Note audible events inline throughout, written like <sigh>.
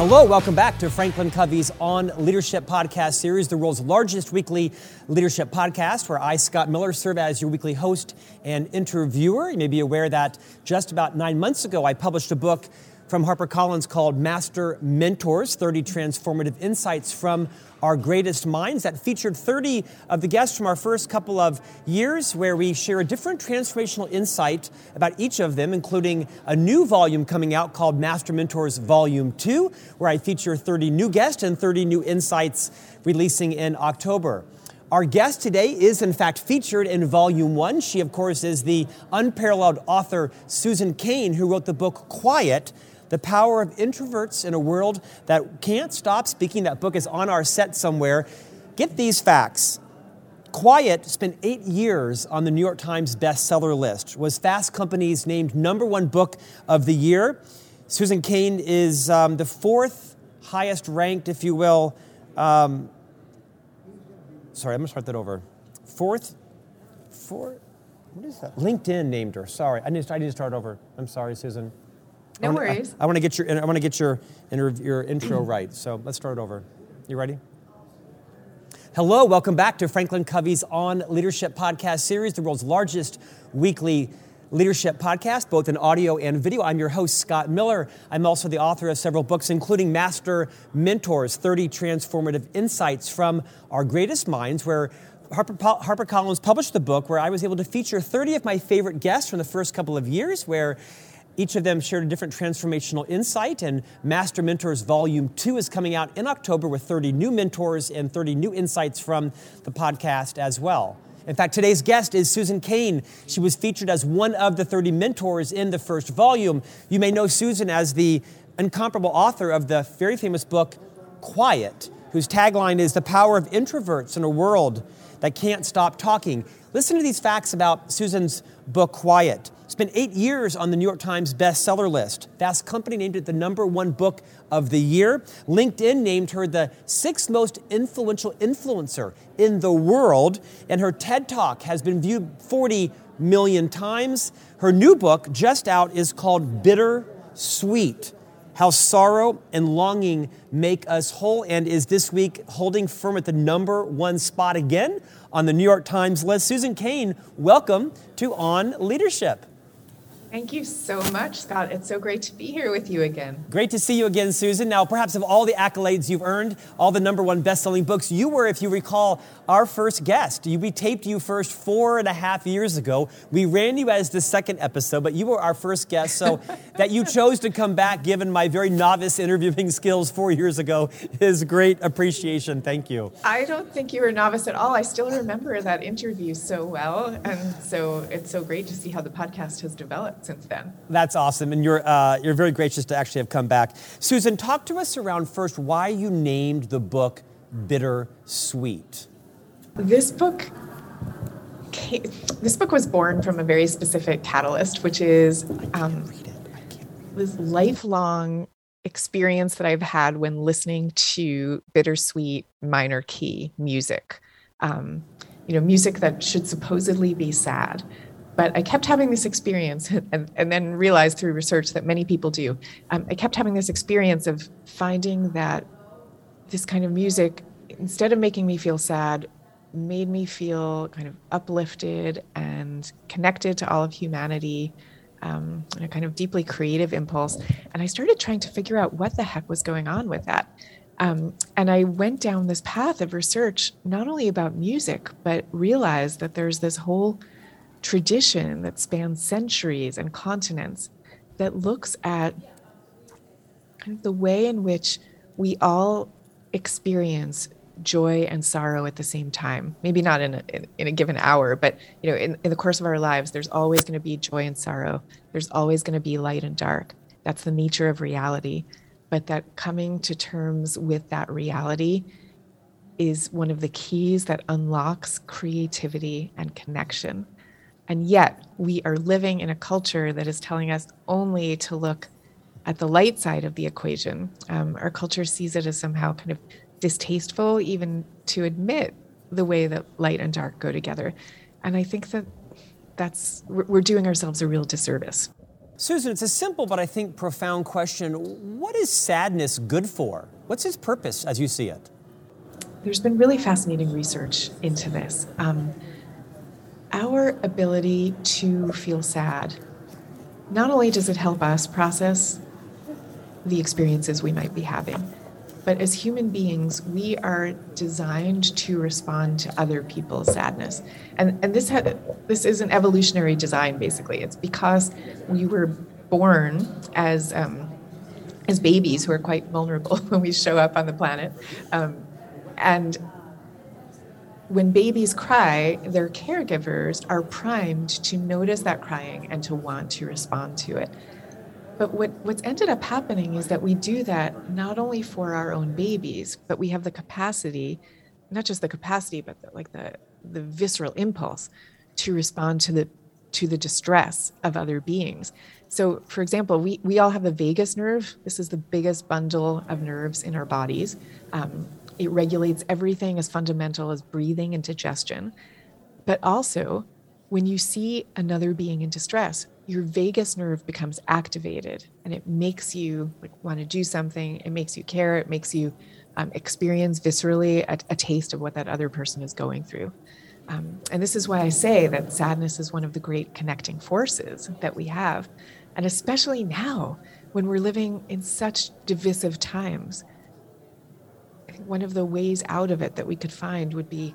Hello, welcome back to Franklin Covey's On Leadership podcast series, the world's largest weekly leadership podcast, where I, Scott Miller, serve as your weekly host and interviewer. You may be aware that just about nine months ago, I published a book from HarperCollins called Master Mentors 30 Transformative Insights from Our Greatest Minds, that featured 30 of the guests from our first couple of years, where we share a different transformational insight about each of them, including a new volume coming out called Master Mentors Volume 2, where I feature 30 new guests and 30 new insights releasing in October. Our guest today is, in fact, featured in Volume 1. She, of course, is the unparalleled author Susan Cain, who wrote the book Quiet the Power of Introverts in a World That Can't Stop Speaking. That book is on our set somewhere. Get these facts. Quiet spent eight years on the New York Times bestseller list, was Fast Company's named number one book of the year. Susan Cain is um, the fourth highest ranked, if you will. Um, sorry, I'm gonna start that over. Fourth, four, what is that? LinkedIn named her. Sorry, I need, I need to start over. I'm sorry, Susan. No I wanna, worries. I, I want to get your I want to get your your intro <clears throat> right. So let's start over. You ready? Hello, welcome back to Franklin Covey's On Leadership podcast series, the world's largest weekly leadership podcast, both in audio and video. I'm your host, Scott Miller. I'm also the author of several books, including Master Mentors 30 Transformative Insights from Our Greatest Minds, where Harper, HarperCollins published the book where I was able to feature 30 of my favorite guests from the first couple of years, where each of them shared a different transformational insight, and Master Mentors Volume 2 is coming out in October with 30 new mentors and 30 new insights from the podcast as well. In fact, today's guest is Susan Cain. She was featured as one of the 30 mentors in the first volume. You may know Susan as the incomparable author of the very famous book, Quiet, whose tagline is The Power of Introverts in a World That Can't Stop Talking. Listen to these facts about Susan's book, Quiet. Spent eight years on the New York Times bestseller list. Fast Company named it the number one book of the year. LinkedIn named her the sixth most influential influencer in the world. And her TED Talk has been viewed 40 million times. Her new book, just out, is called Bitter Sweet How Sorrow and Longing Make Us Whole, and is this week holding firm at the number one spot again on the New York Times list. Susan Cain, welcome to On Leadership. Thank you so much, Scott. It's so great to be here with you again. Great to see you again, Susan. Now, perhaps of all the accolades you've earned, all the number one best-selling books, you were, if you recall, our first guest. We taped you first four and a half years ago. We ran you as the second episode, but you were our first guest. So <laughs> that you chose to come back, given my very novice interviewing skills four years ago, is great appreciation. Thank you. I don't think you were novice at all. I still remember that interview so well, and so it's so great to see how the podcast has developed since then. That's awesome, and you're uh, you're very gracious to actually have come back. Susan, talk to us around first why you named the book Bitter Sweet. This book. This book was born from a very specific catalyst, which is um, this lifelong experience that I've had when listening to bittersweet minor key music. Um, you know, music that should supposedly be sad, but I kept having this experience <laughs> and, and then realized through research that many people do. Um, I kept having this experience of finding that this kind of music, instead of making me feel sad, made me feel kind of uplifted and connected to all of humanity. Um, and a kind of deeply creative impulse. And I started trying to figure out what the heck was going on with that. Um, and I went down this path of research, not only about music, but realized that there's this whole tradition that spans centuries and continents that looks at kind of the way in which we all experience joy and sorrow at the same time. Maybe not in a, in, in a given hour but you know in, in the course of our lives there's always going to be joy and sorrow. There's always going to be light and dark. That's the nature of reality. But that coming to terms with that reality is one of the keys that unlocks creativity and connection and yet, we are living in a culture that is telling us only to look at the light side of the equation. Um, our culture sees it as somehow kind of distasteful, even to admit the way that light and dark go together. And I think that that's we're doing ourselves a real disservice. Susan, it's a simple but I think profound question. What is sadness good for? What's its purpose as you see it? There's been really fascinating research into this. Um, our ability to feel sad, not only does it help us process the experiences we might be having, but as human beings, we are designed to respond to other people's sadness. And, and this, had, this is an evolutionary design, basically. It's because we were born as, um, as babies who are quite vulnerable <laughs> when we show up on the planet. Um, and when babies cry, their caregivers are primed to notice that crying and to want to respond to it. But what, what's ended up happening is that we do that not only for our own babies, but we have the capacity, not just the capacity, but the, like the, the visceral impulse to respond to the to the distress of other beings. So, for example, we, we all have the vagus nerve. This is the biggest bundle of nerves in our bodies. Um, it regulates everything as fundamental as breathing and digestion. But also, when you see another being in distress, your vagus nerve becomes activated and it makes you like want to do something. It makes you care. It makes you um, experience viscerally a, a, taste of what that other person is going through. Um, and this is why I say that sadness is one of the great connecting forces that we have. And especially now when we're living in such divisive times, one of the ways out of it that we could find would be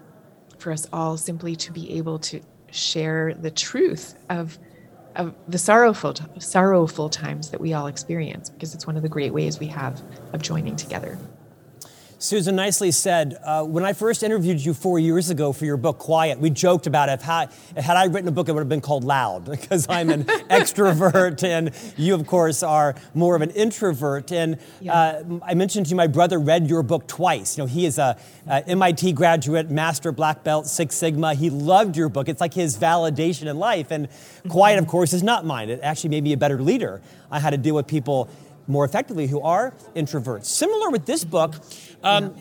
for us all simply to be able to share the truth of of the sorrowful sorrowful times that we all experience because it's one of the great ways we have of joining together. Susan nicely said, uh, when I first interviewed you four years ago for your book, Quiet, we joked about it. Had, had I written a book, it would have been called Loud, <laughs> because I'm an <laughs> extrovert, and you, of course, are more of an introvert. And yeah. uh, I mentioned to you, my brother read your book twice. You know, he is a, a MIT graduate, master black belt, Six Sigma. He loved your book. It's like his validation in life. And Quiet, of course, is not mine. It actually made me a better leader. I had to deal with people more effectively who are introverts. Similar with this book, um,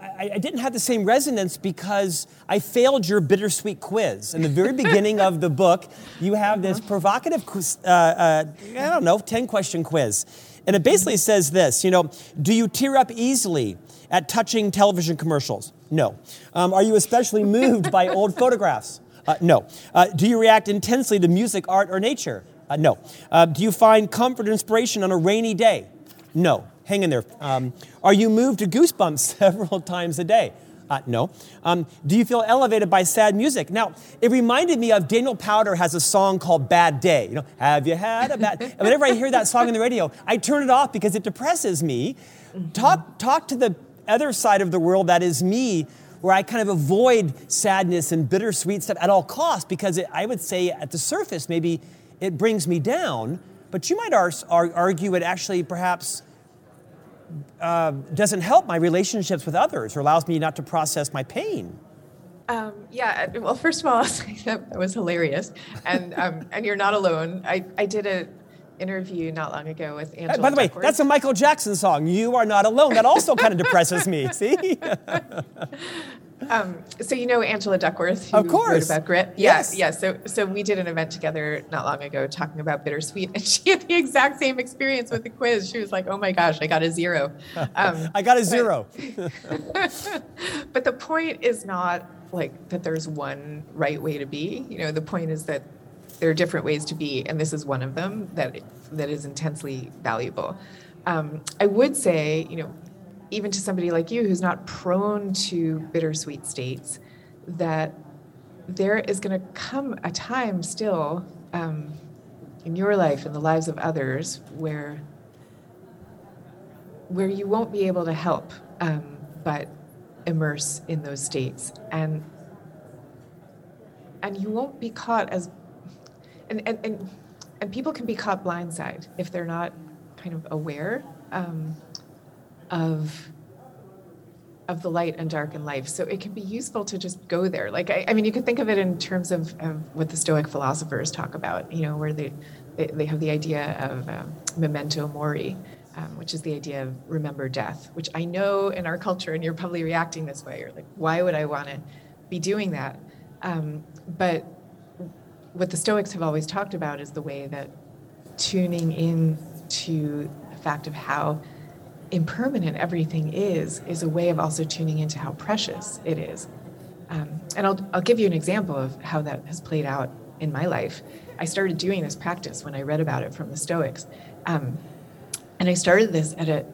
I, I, didn't have the same resonance because I failed your bittersweet quiz. In the very beginning of the book, you have this provocative, uh, uh, I don't know, 10 question quiz. And it basically says this you know, do you tear up easily at touching television commercials? No. Um, are you especially moved by old <laughs> photographs? Uh, no. Uh, do you react intensely to music, art, or nature? Uh, no. Uh, do you find comfort and inspiration on a rainy day? No. Hang in there. Um, are you moved to goosebumps <laughs> several times a day? Uh, no. Um, do you feel elevated by sad music? Now, it reminded me of Daniel Powter has a song called Bad Day. You know, have you had a bad? and <laughs> whenever I hear that song on the radio, I turn it off because it depresses me. Mm-hmm. Talk, talk to the other side of the world that is me, where I kind of avoid sadness and bittersweet stuff at all costs because it, I would say at the surface maybe it brings me down, but you might ar- argue it actually perhaps uh, doesn't help my relationships with others or allows me not to process my pain. Um, yeah, well, first of all, <laughs> that was hilarious, and um, and you're not alone. I, I did an interview not long ago with Angela. By the way, Duckworth. that's a Michael Jackson song. You are not alone. That also kind of depresses me. <laughs> See. <laughs> Um, so you know Angela Duckworth, who of course. wrote about grit. Yeah, yes. yeah. So so we did an event together not long ago talking about bittersweet, <laughs> and she had the exact same experience with the quiz. She was like, "Oh my gosh, I got a zero. Um, <laughs> I got a zero. But, <laughs> but the point is not like that. There's one right way to be. You know, the point is that there are different ways to be, and this is one of them that that is intensely valuable. Um, I would say, you know, even to somebody like you who's not prone to bittersweet states, that there is going to come a time still um, in your life and the lives of others where where you won't be able to help um, but immerse in those states. And and you won't be caught as and and and, and people can be caught blindside if they're not kind of aware um, of of the light and dark in life. So it can be useful to just go there. Like I, I mean, you could think of it in terms of, of, what the Stoic philosophers talk about. You know, where they they, they have the idea of um, memento mori, um, which is the idea of remember death. Which I know in our culture, and you're probably reacting this way. You're like, why would I want to be doing that? Um, but what the Stoics have always talked about is the way that tuning in to the fact of how impermanent everything is is a way of also tuning into how precious it is. Um, and I'll, I'll give you an example of how that has played out in my life. I started doing this practice when I read about it from the Stoics. Um, and I started this at a,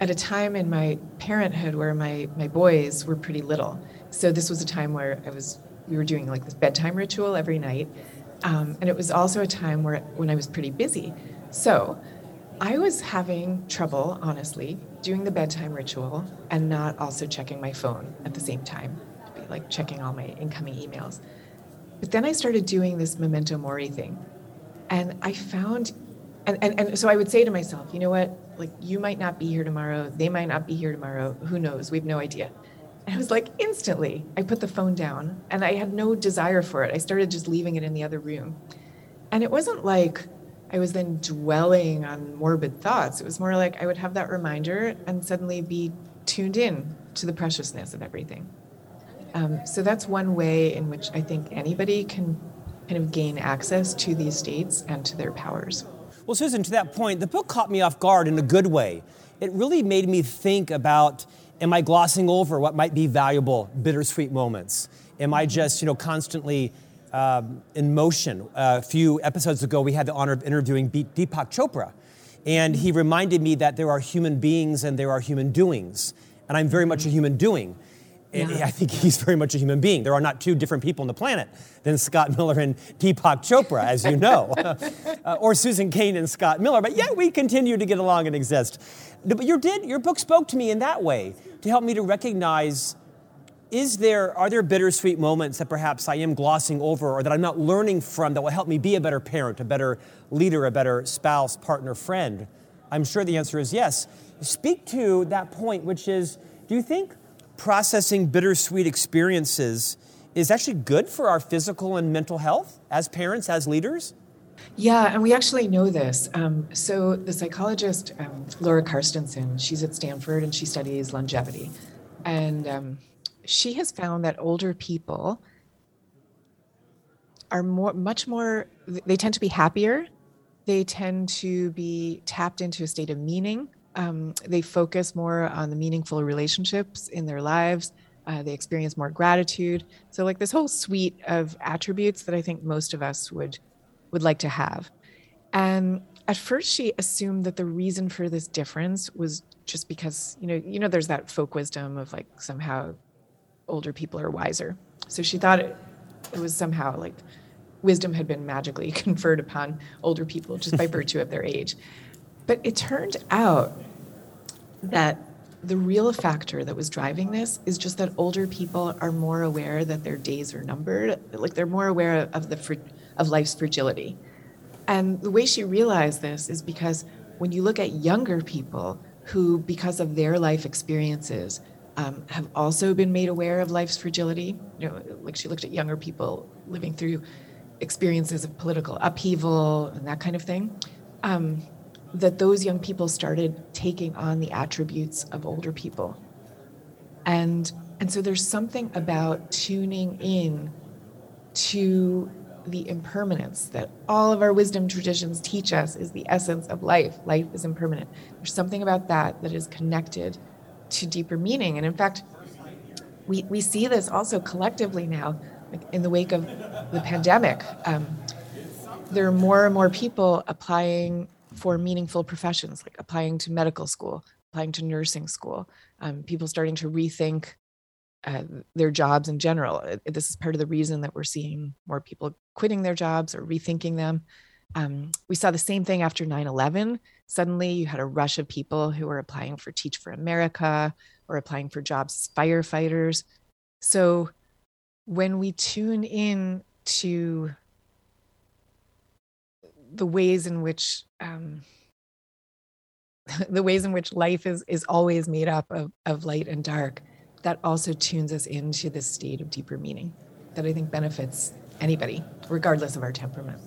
at a time in my parenthood where my, my boys were pretty little. So this was a time where I was, we were doing like this bedtime ritual every night. Um, and it was also a time where when I was pretty busy. So I was having trouble, honestly, doing the bedtime ritual and not also checking my phone at the same time, like checking all my incoming emails. But then I started doing this memento mori thing. And I found, and, and, and so I would say to myself, you know what? Like, you might not be here tomorrow. They might not be here tomorrow. Who knows? We have no idea. And I was like, instantly, I put the phone down and I had no desire for it. I started just leaving it in the other room. And it wasn't like I was then dwelling on morbid thoughts. It was more like I would have that reminder and suddenly be tuned in to the preciousness of everything. Um, so that's one way in which I think anybody can kind of gain access to these states and to their powers. Well, Susan, to that point, the book caught me off guard in a good way. It really made me think about Am I glossing over what might be valuable, bittersweet moments? Am I just, you know, constantly um, in motion? Uh, a few episodes ago, we had the honor of interviewing Deepak Chopra, and he reminded me that there are human beings and there are human doings, and I'm very much a human doing. Yeah. <laughs> I think he's very much a human being. There are not two different people on the planet than Scott Miller and Deepak Chopra, as you know, <laughs> uh, or Susan Cain and Scott Miller. But yet we continue to get along and exist. But your did your book spoke to me in that way to help me to recognize is there are there bittersweet moments that perhaps I am glossing over or that I'm not learning from that will help me be a better parent, a better leader, a better spouse, partner, friend? I'm sure the answer is yes. Speak to that point, which is do you think processing bittersweet experiences is actually good for our physical and mental health as parents, as leaders? Yeah, and we actually know this. Um, so the psychologist um, Laura Carstensen, she's at Stanford and she studies longevity, and um, she has found that older people are more, much more. They tend to be happier. They tend to be tapped into a state of meaning. Um, they focus more on the meaningful relationships in their lives. Uh, they experience more gratitude. So, like this whole suite of attributes that I think most of us would would like to have. And at first, she assumed that the reason for this difference was just because you know you know there's that folk wisdom of like somehow older people are wiser. So she thought it, it was somehow like wisdom had been magically <laughs> conferred upon older people just by <laughs> virtue of their age. But it turned out that the real factor that was driving this is just that older people are more aware that their days are numbered. Like they're more aware of the of life's fragility. And the way she realized this is because when you look at younger people who, because of their life experiences, um, have also been made aware of life's fragility. You know, like she looked at younger people living through experiences of political upheaval and that kind of thing. Um, that those young people started taking on the attributes of older people. And and so there's something about tuning in to the impermanence that all of our wisdom traditions teach us is the essence of life. Life is impermanent. There's something about that that is connected to deeper meaning. And in fact, we, we see this also collectively now, like in the wake of the pandemic. Um, there are more and more people applying for meaningful professions, like applying to medical school, applying to nursing school, um, people starting to rethink uh, their jobs in general. This is part of the reason that we're seeing more people quitting their jobs or rethinking them. Um, we saw the same thing after 9 11. Suddenly, you had a rush of people who were applying for Teach for America or applying for jobs firefighters. So, when we tune in to the ways in which um, <laughs> the ways in which life is is always made up of, of light and dark that also tunes us into this state of deeper meaning that i think benefits anybody regardless of our temperament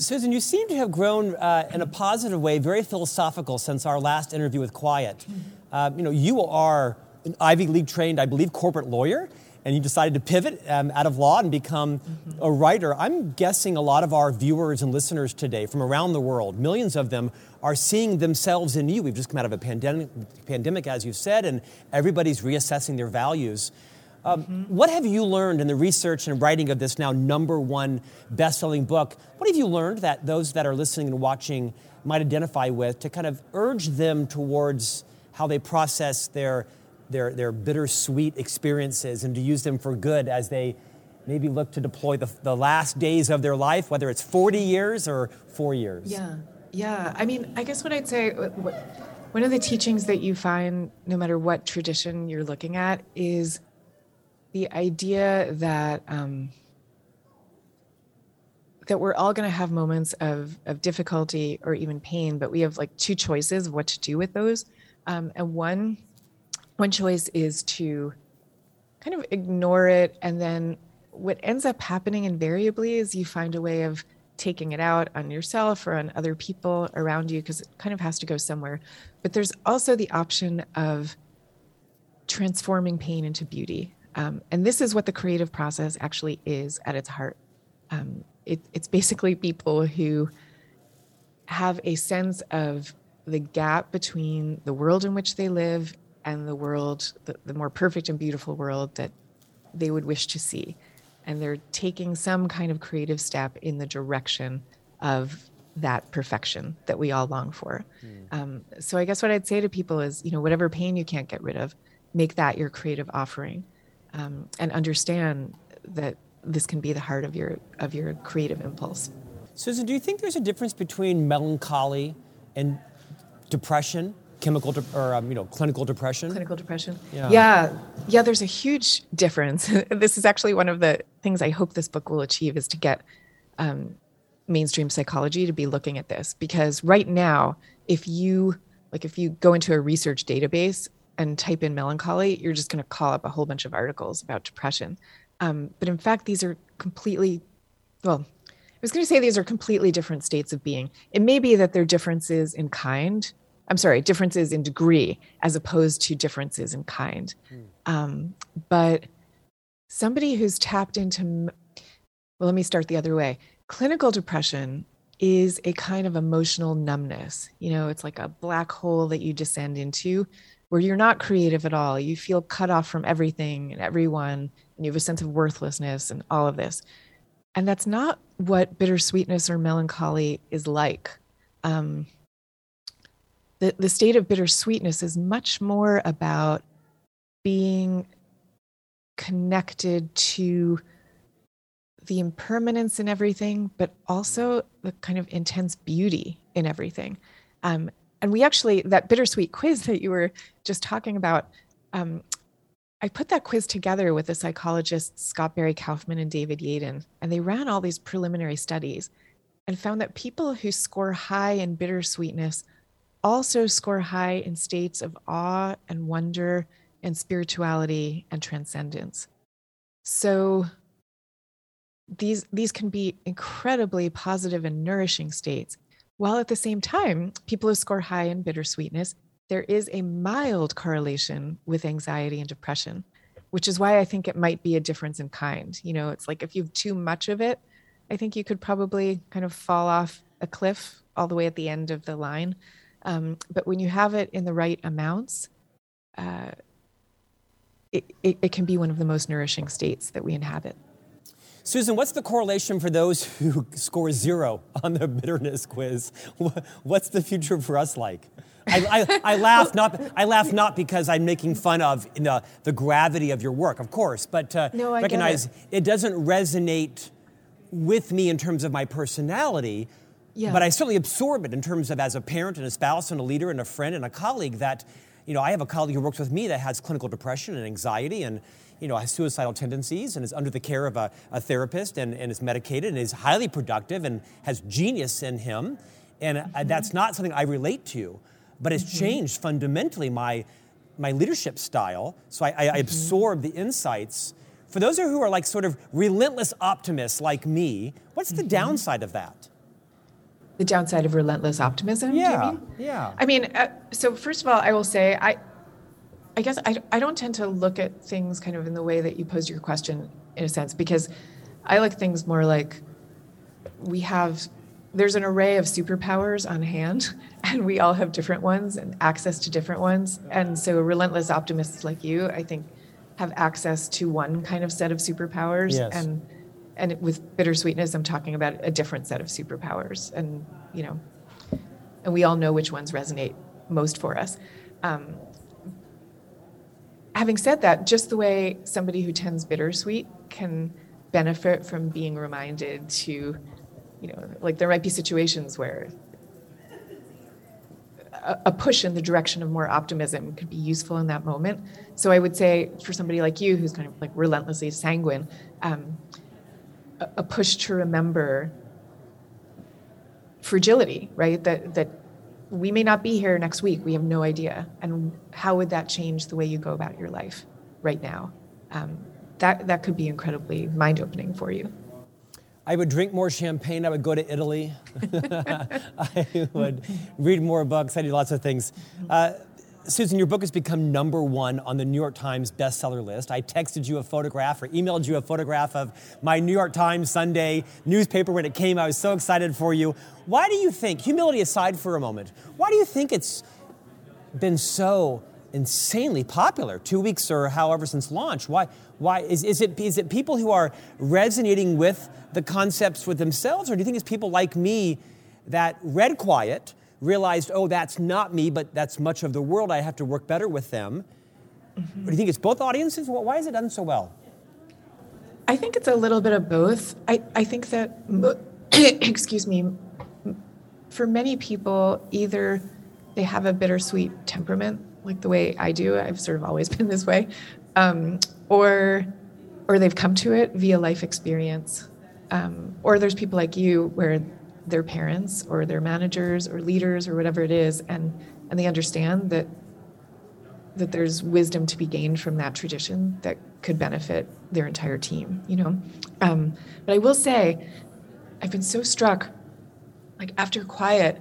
susan you seem to have grown uh, in a positive way very philosophical since our last interview with quiet uh, you know you are an ivy league trained i believe corporate lawyer and you decided to pivot um, out of law and become mm-hmm. a writer. I'm guessing a lot of our viewers and listeners today from around the world, millions of them, are seeing themselves in you. We've just come out of a pandemic, pandemic as you said, and everybody's reassessing their values. Um, mm-hmm. What have you learned in the research and writing of this now number one best-selling book? What have you learned that those that are listening and watching might identify with to kind of urge them towards how they process their their, their bittersweet experiences and to use them for good as they maybe look to deploy the, the last days of their life, whether it's 40 years or four years. Yeah, yeah. I mean, I guess what I'd say, one of the teachings that you find, no matter what tradition you're looking at, is the idea that. Um, that we're all going to have moments of, of difficulty or even pain, but we have like two choices of what to do with those. Um, and one one choice is to kind of ignore it and then what ends up happening invariably is you find a way of taking it out on yourself or on other people around you because it kind of has to go somewhere but there's also the option of transforming pain into beauty um, and this is what the creative process actually is at its heart um, it, it's basically people who have a sense of the gap between the world in which they live and the world, the, the more perfect and beautiful world that they would wish to see. And they're taking some kind of creative step in the direction of that perfection that we all long for. Mm. Um, so I guess what I'd say to people is, you know, whatever pain you can't get rid of, make that your creative offering, um, and understand that this can be the heart of your of your creative impulse. Susan, do you think there's a difference between melancholy and depression? chemical de- or um, you know clinical depression clinical depression yeah. yeah yeah there's a huge difference <laughs> this is actually one of the things i hope this book will achieve is to get um, mainstream psychology to be looking at this because right now if you like if you go into a research database and type in melancholy you're just going to call up a whole bunch of articles about depression um, but in fact these are completely well I was going to say these are completely different states of being. It may be that they're differences in kind, I'm sorry, differences in degree as opposed to differences in kind. Mm. Um, but somebody who's tapped into, well, let me start the other way. Clinical depression is a kind of emotional numbness. You know, it's like a black hole that you descend into where you're not creative at all. You feel cut off from everything and everyone, and you have a sense of worthlessness and all of this. And that's not what bittersweetness or melancholy is like. Um, the, the state of bittersweetness is much more about being connected to the impermanence in everything, but also the kind of intense beauty in everything. Um, and we actually, that bittersweet quiz that you were just talking about, um, I put that quiz together with the psychologists Scott Barry Kaufman and David Yaden, and they ran all these preliminary studies and found that people who score high in bittersweetness also score high in states of awe and wonder and spirituality and transcendence. So these, these can be incredibly positive and nourishing states. While at the same time, people who score high in bittersweetness, there is a mild correlation with anxiety and depression, which is why I think it might be a difference in kind. You know, it's like if you have too much of it, I think you could probably kind of fall off a cliff all the way at the end of the line. Um, but when you have it in the right amounts, uh, it, it, it can be one of the most nourishing states that we inhabit. Susan, what's the correlation for those who <laughs> score zero on the bitterness quiz? What's the future for us like? I, I, I laugh not I laugh not because I'm making fun of the, the gravity of your work, of course, but to no, recognize it. it doesn't resonate with me in terms of my personality. Yeah. But I certainly absorb it in terms of as a parent and a spouse and a leader and a friend and a colleague that, you know, I have a colleague who works with me that has clinical depression and anxiety and, you know, has suicidal tendencies and is under the care of a, a therapist and, and is medicated and is highly productive and has genius in him. And uh, mm-hmm. that's not something I relate to, but it's mm-hmm. changed fundamentally my, my leadership style. So I, I, mm-hmm. absorb the insights. For those who are like sort of relentless optimists like me, what's the mm-hmm. downside of that? the downside of relentless optimism. Yeah, yeah. I mean, uh, so first of all, I will say I I guess I, I don't tend to look at things kind of in the way that you posed your question in a sense because I like things more like we have there's an array of superpowers on hand <laughs> and we all have different ones and access to different ones. And so relentless optimists like you i think have access to one kind of set of superpowers. Yes. and and with bittersweetness i'm talking about a different set of superpowers. And you know and we all know which ones resonate most for us. Um, having said that just the way somebody who tends bittersweet can benefit from being reminded to you know like there might be situations where a, push in the direction of more optimism could be useful in that moment. So i would say for somebody like you who's kind of like relentlessly sanguine um, a, a push to remember fragility right? That that we may not be here next week we have no idea and how would that change the way you go about your life right now um, that that could be incredibly mind-opening for you I would drink more champagne. I would go to Italy. <laughs> I would read more books. I do lots of things. Uh, Susan, your book has become number one on the New York Times bestseller list. I texted you a photograph or emailed you a photograph of my New York Times Sunday newspaper when it came. I was so excited for you. Why do you think, humility aside for a moment, why do you think it's been so insanely popular two weeks or however since launch why why is, is it is it people who are resonating with the concepts with themselves or do you think it's people like me that read quiet realized oh that's not me but that's much of the world. I have to work better with them. Or do you think it's both audiences? Why is it done so well? I think it's a little bit of both. I, I think that, <coughs> excuse me, for many people, either they have a bittersweet temperament, like the way I do, I've sort of always <laughs> been this way, um, or, or they've come to it via life experience. Um, or there's people like you where they're parents or they're managers or leaders or whatever it is, and, and they understand that that there's wisdom to be gained from that tradition that could benefit their entire team you know? Um, but i will say i've been so struck like after quiet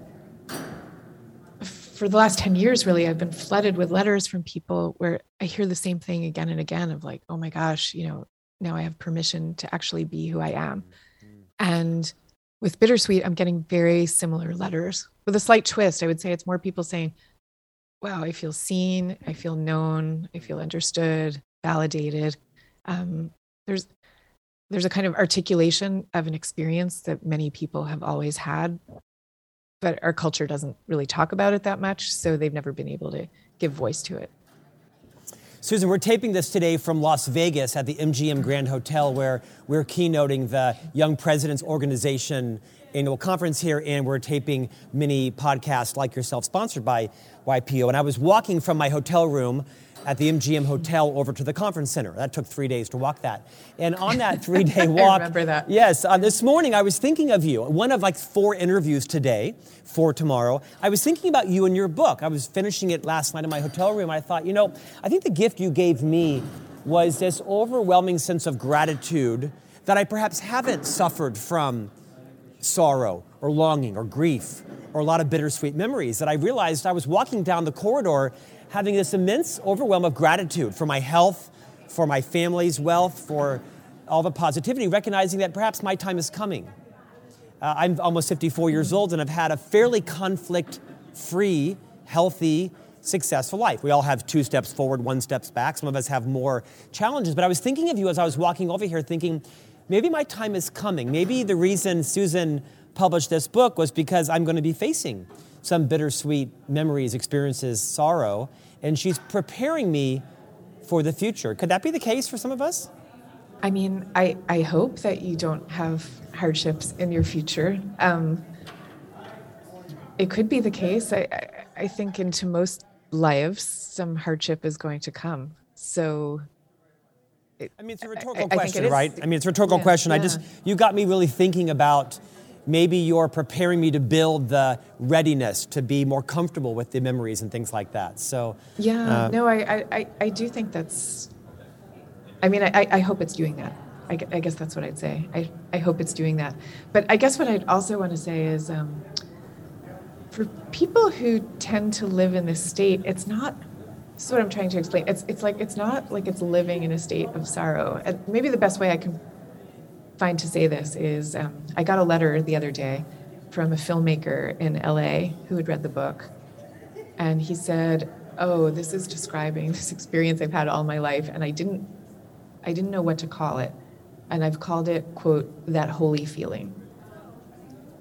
for the last 10 years really i've been flooded with letters from people where i hear the same thing again and again of like oh my gosh you know now i have permission to actually be who i am. And with bittersweet i'm getting very similar letters with a slight twist i would say it's more people saying wow, I feel seen, I feel known, I feel understood, validated. Um, there's there's a kind of articulation of an experience that many people have always had, but our culture doesn't really talk about it that much, so they've never been able to give voice to it. Susan, we're taping this today from Las Vegas at the MGM Grand Hotel, where we're keynoting the Young Presidents Organization annual conference here, and we're taping many podcasts like yourself, sponsored by YPO. And I was walking from my hotel room at the MGM Hotel over to the conference center. That took three days to walk that. And on that <laughs> three day walk, remember that. Yes, uh, this morning I was thinking of you. One of like four interviews today for tomorrow. I was thinking about you and your book. I was finishing it last night in my hotel room. I thought, you know, I think the gift you gave me was this overwhelming sense of gratitude that I perhaps haven't suffered from sorrow or longing or grief or a lot of bittersweet memories that I realized I was walking down the corridor having this immense overwhelm of gratitude for my health, for my family's wealth, for all the positivity, recognizing that perhaps my time is coming. Uh, I'm almost 54 years old and I've had a fairly conflict free, healthy, successful life. We all have two steps forward, one steps back. Some of us have more challenges. But I was thinking of you as I was walking over here, thinking, maybe my time is coming. Maybe the reason Susan published this book was because I'm going to be facing some bittersweet memories, experiences, sorrow, and she's preparing me for the future. Could that be the case for some of us? I mean, I, I hope that you don't have hardships in your future. Um, it could be the case. I, I, I think into most lives, some hardship is going to come. So I mean, it's a rhetorical I it question, is- right? I mean, it's a rhetorical Yeah, question. I just, you got me really thinking about maybe you're preparing me to build the readiness to be more comfortable with the memories and things like that. So, Yeah, Uh, no, I, I, I, do think that's. I mean, I, I hope it's doing that. I, I guess that's what I'd say. I, I hope it's doing that. But I guess what I'd also want to say is, um, for people who tend to live in this state, it's not, this is what I'm trying to explain. It's it's like it's not like it's living in a state of sorrow. And maybe the best way I can find to say this is um, I got a letter the other day from a filmmaker in LA who had read the book, and he said, "Oh, this is describing <laughs> this experience I've had all my life, and I didn't I didn't know what to call it, and I've called it quote that holy feeling."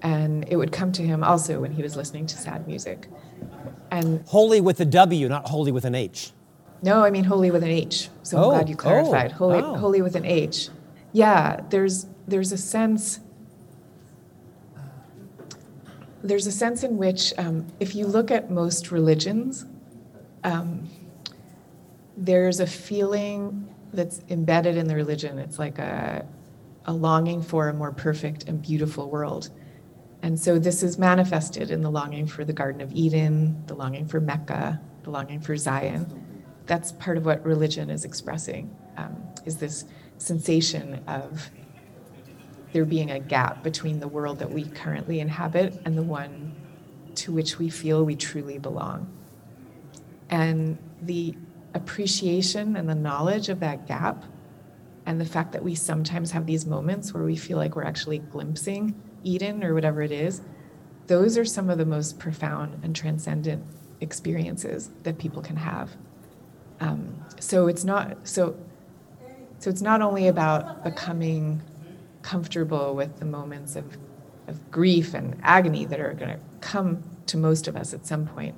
And it would come to him also when he was listening to sad music. And holy with a W, not holy with an H. No, I mean holy with an H. So oh, I'm glad you clarified. Oh, holy, oh. holy with an H. Yeah, there's there's a sense. There's a sense in which, um, if you look at most religions, um, there's a feeling that's embedded in the religion. It's like a, a longing for a more perfect and beautiful world. And so this is manifested in the longing for the Garden of Eden, the longing for Mecca, the longing for Zion. That's part of what religion is expressing, um, is this sensation of there being a gap between the world that we currently inhabit and the one to which we feel we truly belong. And the appreciation and the knowledge of that gap and the fact that we sometimes have these moments where we feel like we're actually glimpsing Eden or whatever it is, those are some of the most profound and transcendent experiences that people can have. Um, so it's not so. So it's not only about becoming comfortable with the moments of, of grief and agony that are going to come to most of us at some point.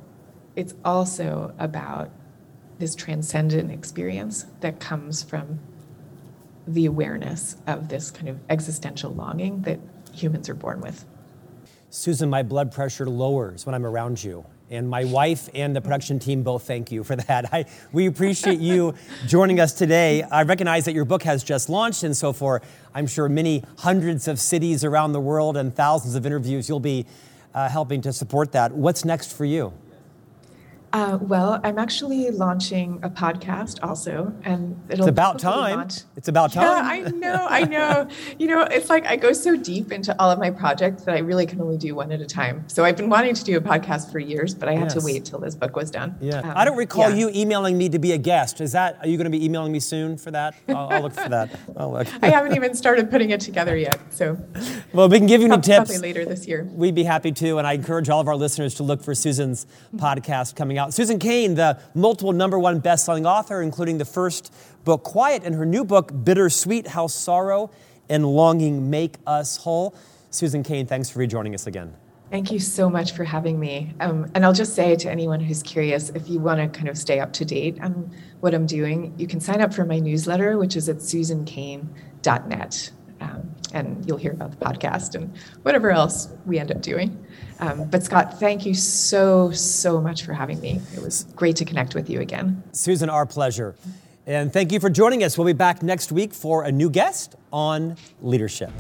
It's also about this transcendent experience that comes from the awareness of this kind of existential longing that humans are born with. Susan, my blood pressure lowers when I'm around you. And my wife and the production team both thank you for that. <laughs> I, we appreciate you joining us today. I recognize that your book has just launched, and so for, I'm sure, many hundreds of cities around the world and thousands of interviews, you'll be uh, helping to support that. What's next for you? Uh, well, I'm actually launching a podcast also, and it'll. It's about time. Launch. It's about time. Yeah, I know. I know. you know, it's like I go so deep into all of my projects that I really can only do one at a time. So I've been wanting to do a podcast for years, but I had yes. to wait till this book was done. Yeah. Um, I don't recall yeah. you emailing me to be a guest. Is that? Are you going to be emailing me soon for that? I'll, I'll look for that. Look. I haven't even started putting it together yet. So. <laughs> Well, we can give you any tips. Probably later this year. We'd be happy to, and I encourage all of our listeners to look for Susan's podcast coming out. Susan Cain, the multiple number one best-selling author, including the first book, Quiet, and her new book, Bittersweet, How Sorrow and Longing Make Us Whole. Susan Cain, thanks for rejoining us again. Thank you so much for having me. Um, and I'll just say to anyone who's curious, if you want to kind of stay up to date on what I'm doing, you can sign up for my newsletter, which is at susancain.net. Um, and you'll hear about the podcast and whatever else we end up doing. Um, but Scott, thank you so, so much for having me. It was great to connect with you again. Susan, our pleasure. And thank you for joining us. We'll be back next week for a new guest on leadership.